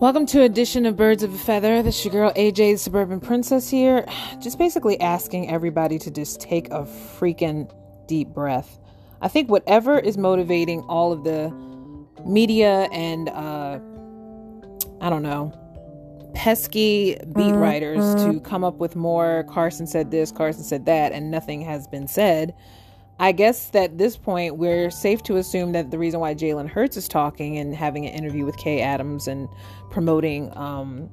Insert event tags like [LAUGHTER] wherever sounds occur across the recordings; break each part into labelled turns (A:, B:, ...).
A: Welcome to edition of Birds of a Feather. This is your girl AJ, the Suburban Princess here. [SIGHS] Just basically asking everybody to just take a freaking deep breath. I think whatever is motivating all of the media and uh, I don't know, pesky beat writers to come up with more Carson said this, Carson said that, and nothing has been said. I guess that at this point, we're safe to assume that the reason why Jalen Hurts is talking and having an interview with Kay Adams and promoting um,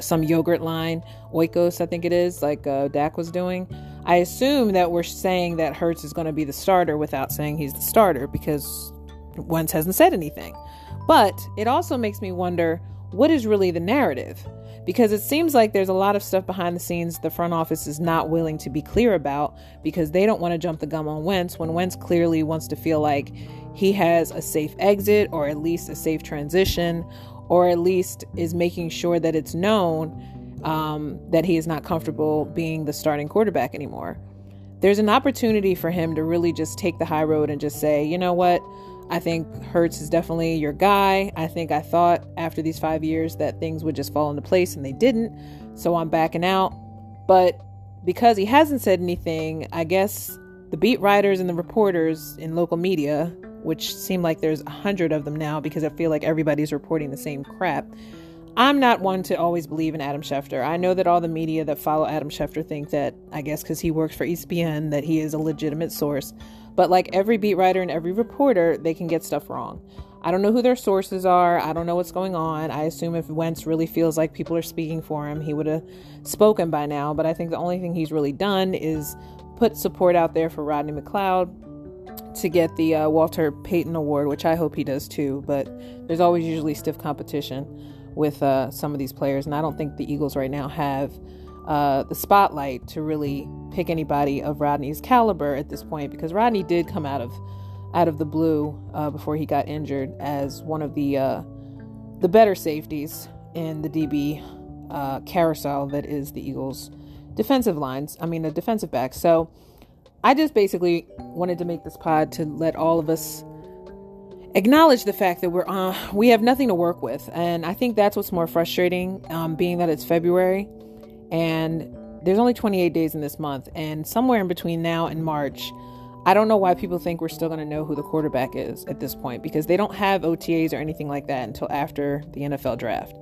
A: some yogurt line, Oikos, I think it is, like uh, Dak was doing. I assume that we're saying that Hurts is going to be the starter without saying he's the starter because Wentz hasn't said anything. But it also makes me wonder what is really the narrative? Because it seems like there's a lot of stuff behind the scenes the front office is not willing to be clear about because they don't want to jump the gun on Wentz when Wentz clearly wants to feel like he has a safe exit or at least a safe transition or at least is making sure that it's known um, that he is not comfortable being the starting quarterback anymore. There's an opportunity for him to really just take the high road and just say, you know what? I think Hurts is definitely your guy. I think I thought after these five years that things would just fall into place and they didn't. So I'm backing out. But because he hasn't said anything, I guess the beat writers and the reporters in local media, which seem like there's a hundred of them now because I feel like everybody's reporting the same crap. I'm not one to always believe in Adam Schefter. I know that all the media that follow Adam Schefter think that, I guess because he works for ESPN, that he is a legitimate source. But like every beat writer and every reporter, they can get stuff wrong. I don't know who their sources are. I don't know what's going on. I assume if Wentz really feels like people are speaking for him, he would have spoken by now. But I think the only thing he's really done is put support out there for Rodney McLeod to get the uh, Walter Payton Award, which I hope he does too. But there's always usually stiff competition with uh, some of these players, and I don't think the Eagles right now have uh, the spotlight to really pick anybody of Rodney's caliber at this point because Rodney did come out of out of the blue uh, before he got injured as one of the uh, the better safeties in the DB uh, carousel that is the Eagles' defensive lines. I mean, the defensive back. So I just basically wanted to make this pod to let all of us acknowledge the fact that we're uh, we have nothing to work with, and I think that's what's more frustrating, um, being that it's February and there's only 28 days in this month. And somewhere in between now and March, I don't know why people think we're still going to know who the quarterback is at this point because they don't have OTAs or anything like that until after the NFL draft.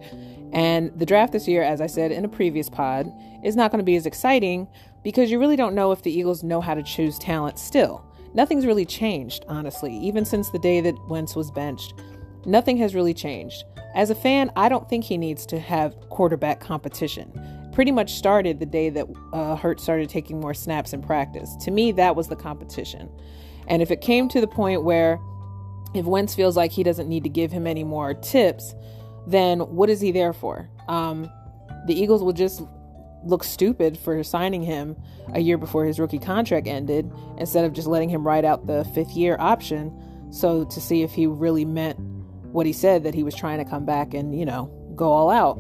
A: And the draft this year, as I said in a previous pod, is not going to be as exciting because you really don't know if the Eagles know how to choose talent still. Nothing's really changed, honestly, even since the day that Wentz was benched. Nothing has really changed. As a fan, I don't think he needs to have quarterback competition pretty much started the day that uh, Hurt started taking more snaps in practice. To me, that was the competition. And if it came to the point where if Wentz feels like he doesn't need to give him any more tips, then what is he there for? Um, the Eagles will just look stupid for signing him a year before his rookie contract ended instead of just letting him ride out the fifth year option. So to see if he really meant what he said that he was trying to come back and, you know, go all out.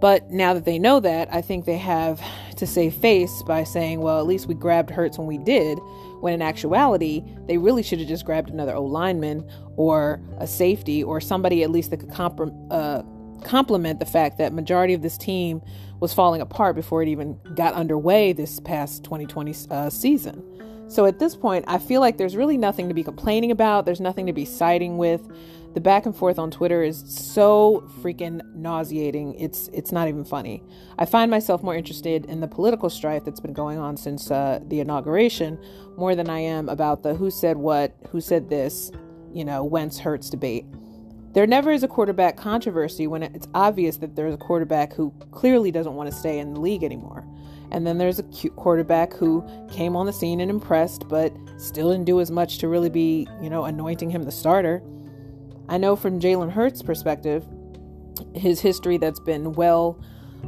A: But now that they know that, I think they have to save face by saying, well, at least we grabbed Hurts when we did, when in actuality, they really should have just grabbed another O lineman or a safety or somebody at least that could uh, complement the fact that majority of this team was falling apart before it even got underway this past 2020 uh, season. So at this point, I feel like there's really nothing to be complaining about. There's nothing to be siding with the back and forth on Twitter is so freaking nauseating. It's it's not even funny. I find myself more interested in the political strife that's been going on since uh, the inauguration more than I am about the who said what, who said this, you know, Wentz Hurts debate. There never is a quarterback controversy when it's obvious that there's a quarterback who clearly doesn't want to stay in the league anymore. And then there's a cute quarterback who came on the scene and impressed, but still didn't do as much to really be, you know, anointing him the starter. I know from Jalen Hurts' perspective, his history that's been well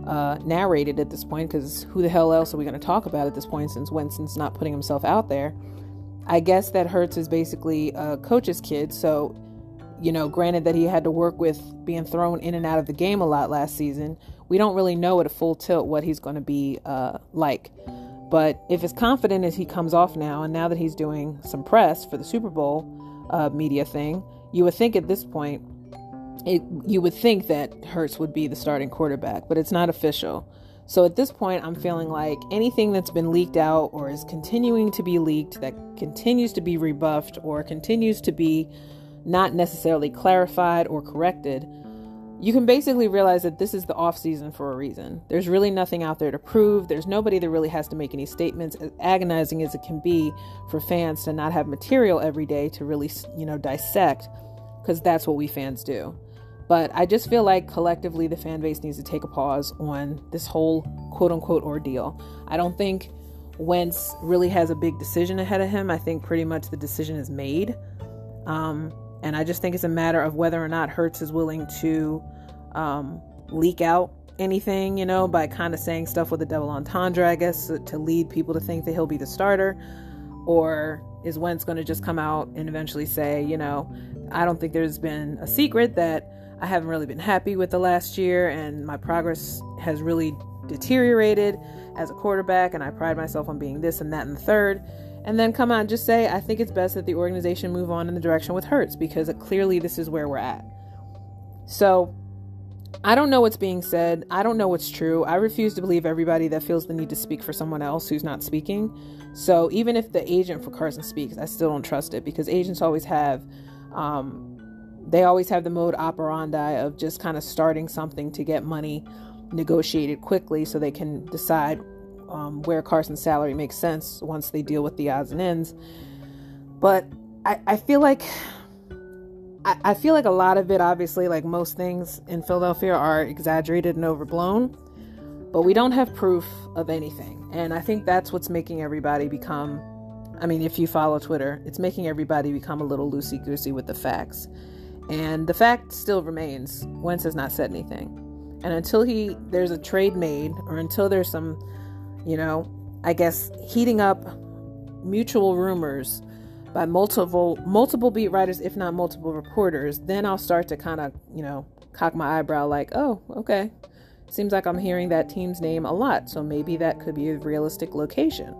A: uh, narrated at this point, because who the hell else are we going to talk about at this point since Wentz's not putting himself out there? I guess that Hurts is basically a coach's kid, so you know, granted that he had to work with being thrown in and out of the game a lot last season, we don't really know at a full tilt what he's going to be uh, like. But if as confident as he comes off now, and now that he's doing some press for the Super Bowl uh, media thing, you would think at this point it, you would think that Hurts would be the starting quarterback, but it's not official. So at this point, I'm feeling like anything that's been leaked out or is continuing to be leaked, that continues to be rebuffed or continues to be not necessarily clarified or corrected, you can basically realize that this is the off season for a reason. There's really nothing out there to prove. There's nobody that really has to make any statements, as agonizing as it can be for fans to not have material every day to really, you know, dissect, because that's what we fans do. But I just feel like collectively the fan base needs to take a pause on this whole quote unquote ordeal. I don't think Wentz really has a big decision ahead of him. I think pretty much the decision is made. Um, and I just think it's a matter of whether or not Hurts is willing to um, leak out anything, you know, by kind of saying stuff with a double entendre, I guess, to lead people to think that he'll be the starter. Or is Wentz going to just come out and eventually say, you know, I don't think there's been a secret that I haven't really been happy with the last year, and my progress has really deteriorated as a quarterback, and I pride myself on being this and that and the third. And then come on, just say, I think it's best that the organization move on in the direction with Hurts because clearly this is where we're at. So I don't know what's being said. I don't know what's true. I refuse to believe everybody that feels the need to speak for someone else who's not speaking. So even if the agent for Carson speaks, I still don't trust it because agents always have um, they always have the mode operandi of just kind of starting something to get money negotiated quickly so they can decide um, where Carson's salary makes sense once they deal with the odds and ends. But I, I feel like I, I feel like a lot of it, obviously, like most things in Philadelphia, are exaggerated and overblown. But we don't have proof of anything. And I think that's what's making everybody become I mean, if you follow Twitter, it's making everybody become a little loosey goosey with the facts. And the fact still remains Wentz has not said anything. And until he there's a trade made, or until there's some, you know, I guess heating up mutual rumors by multiple multiple beat writers, if not multiple reporters, then I'll start to kind of, you know, cock my eyebrow like, oh, okay. Seems like I'm hearing that team's name a lot, so maybe that could be a realistic location.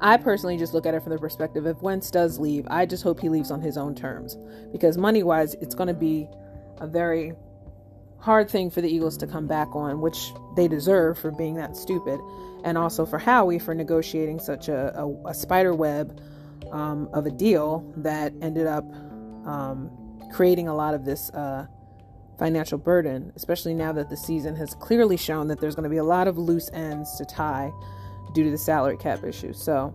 A: I personally just look at it from the perspective if Wentz does leave, I just hope he leaves on his own terms. Because money wise, it's going to be a very hard thing for the Eagles to come back on, which they deserve for being that stupid. And also for Howie for negotiating such a, a, a spider web um, of a deal that ended up um, creating a lot of this uh, financial burden, especially now that the season has clearly shown that there's going to be a lot of loose ends to tie due to the salary cap issue. So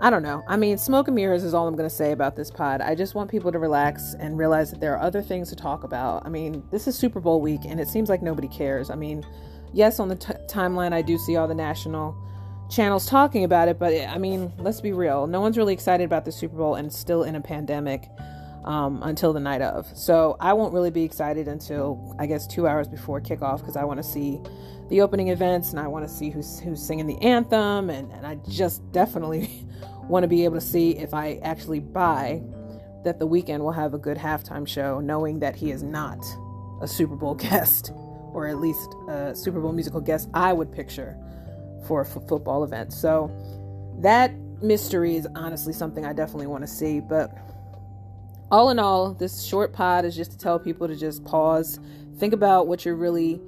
A: I don't know. I mean, smoke and mirrors is all I'm going to say about this pod. I just want people to relax and realize that there are other things to talk about. I mean, this is Super Bowl week and it seems like nobody cares. I mean, yes, on the t- timeline, I do see all the national channels talking about it, but I mean, let's be real. No one's really excited about the Super Bowl and still in a pandemic um, until the night of. So I won't really be excited until I guess two hours before kickoff because I want to see the opening events and I want to see who's who's singing the anthem and, and I just definitely [LAUGHS] want to be able to see if I actually buy that the Weeknd will have a good halftime show, knowing that he is not a Super Bowl [LAUGHS] guest or at least a Super Bowl musical guest I would picture for a f- football event. So that mystery is honestly something I definitely want to see, but all in all, this short pod is just to tell people to just pause, think about what you're really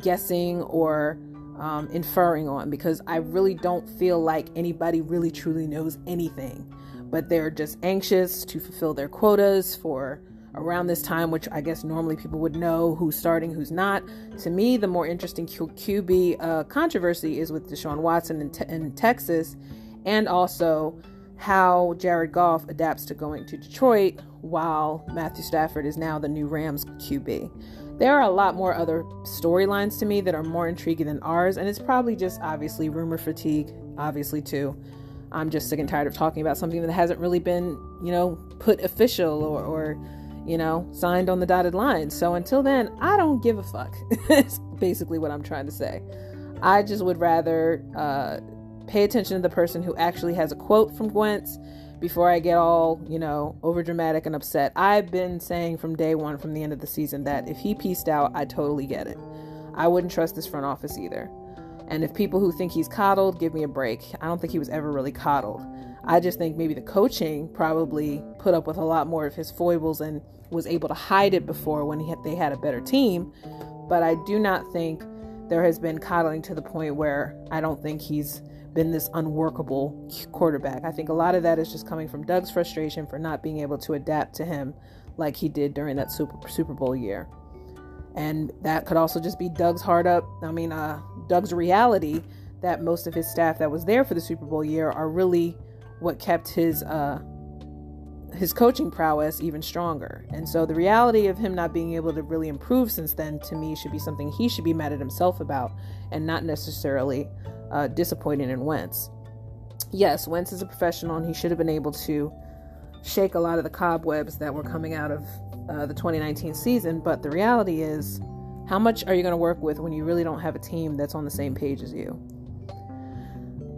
A: guessing or um, inferring on, because I really don't feel like anybody really truly knows anything. But they're just anxious to fulfill their quotas for around this time, which I guess normally people would know who's starting, who's not. To me, the more interesting Q- QB uh, controversy is with Deshaun Watson in, te- in Texas, and also how Jared Goff adapts to going to Detroit while Matthew Stafford is now the new Rams QB. There are a lot more other storylines to me that are more intriguing than ours, and it's probably just obviously rumor fatigue, obviously, too. I'm just sick and tired of talking about something that hasn't really been, you know, put official or, or you know, signed on the dotted line. So until then, I don't give a fuck. [LAUGHS] It's basically what I'm trying to say. I just would rather uh, pay attention to the person who actually has a quote from Wentz before I get all, you know, overdramatic and upset. I've been saying from day one, from the end of the season, that if he pieced out, I totally get it. I wouldn't trust this front office either. And if people who think he's coddled, give me a break. I don't think he was ever really coddled. I just think maybe the coaching probably put up with a lot more of his foibles and was able to hide it before when he had, they had a better team. But I do not think there has been coddling to the point where I don't think he's been this unworkable quarterback. I think a lot of that is just coming from Doug's frustration for not being able to adapt to him like he did during that Super, Super Bowl year. And that could also just be Doug's hard up, I mean, uh, Doug's reality that most of his staff that was there for the Super Bowl year are really what kept his uh, his coaching prowess even stronger. And so the reality of him not being able to really improve since then to me should be something he should be mad at himself about and not necessarily uh, disappointed in Wentz. Yes, Wentz is a professional and he should have been able to shake a lot of the cobwebs that were coming out of uh, the 2019 season, but the reality is how much are you going to work with when you really don't have a team that's on the same page as you?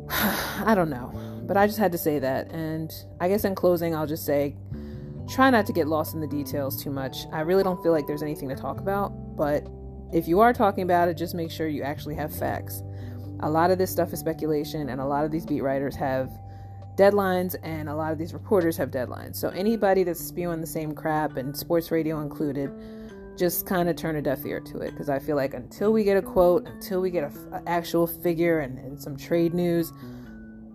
A: [SIGHS] I don't know. But I just had to say that. And I guess in closing, I'll just say try not to get lost in the details too much. I really don't feel like there's anything to talk about. But if you are talking about it, just make sure you actually have facts. A lot of this stuff is speculation, and a lot of these beat writers have deadlines, and a lot of these reporters have deadlines. So anybody that's spewing the same crap, and sports radio included, just kind of turn a deaf ear to it because I feel like until we get a quote, until we get an actual figure and, and some trade news,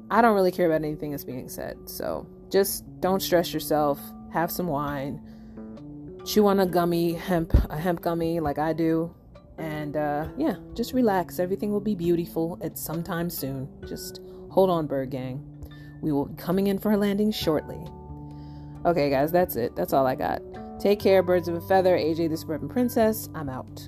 A: I don't really care about anything that's being said. So just don't stress yourself. Have some wine. Chew on a gummy, hemp, a hemp gummy like I do. And uh, yeah, just relax. Everything will be beautiful at some time soon. Just hold on, Bird Gang. We will be coming in for a landing shortly. Okay, guys, that's it. That's all I got. Take care, birds of a feather. AJ the Suburban Princess. I'm out.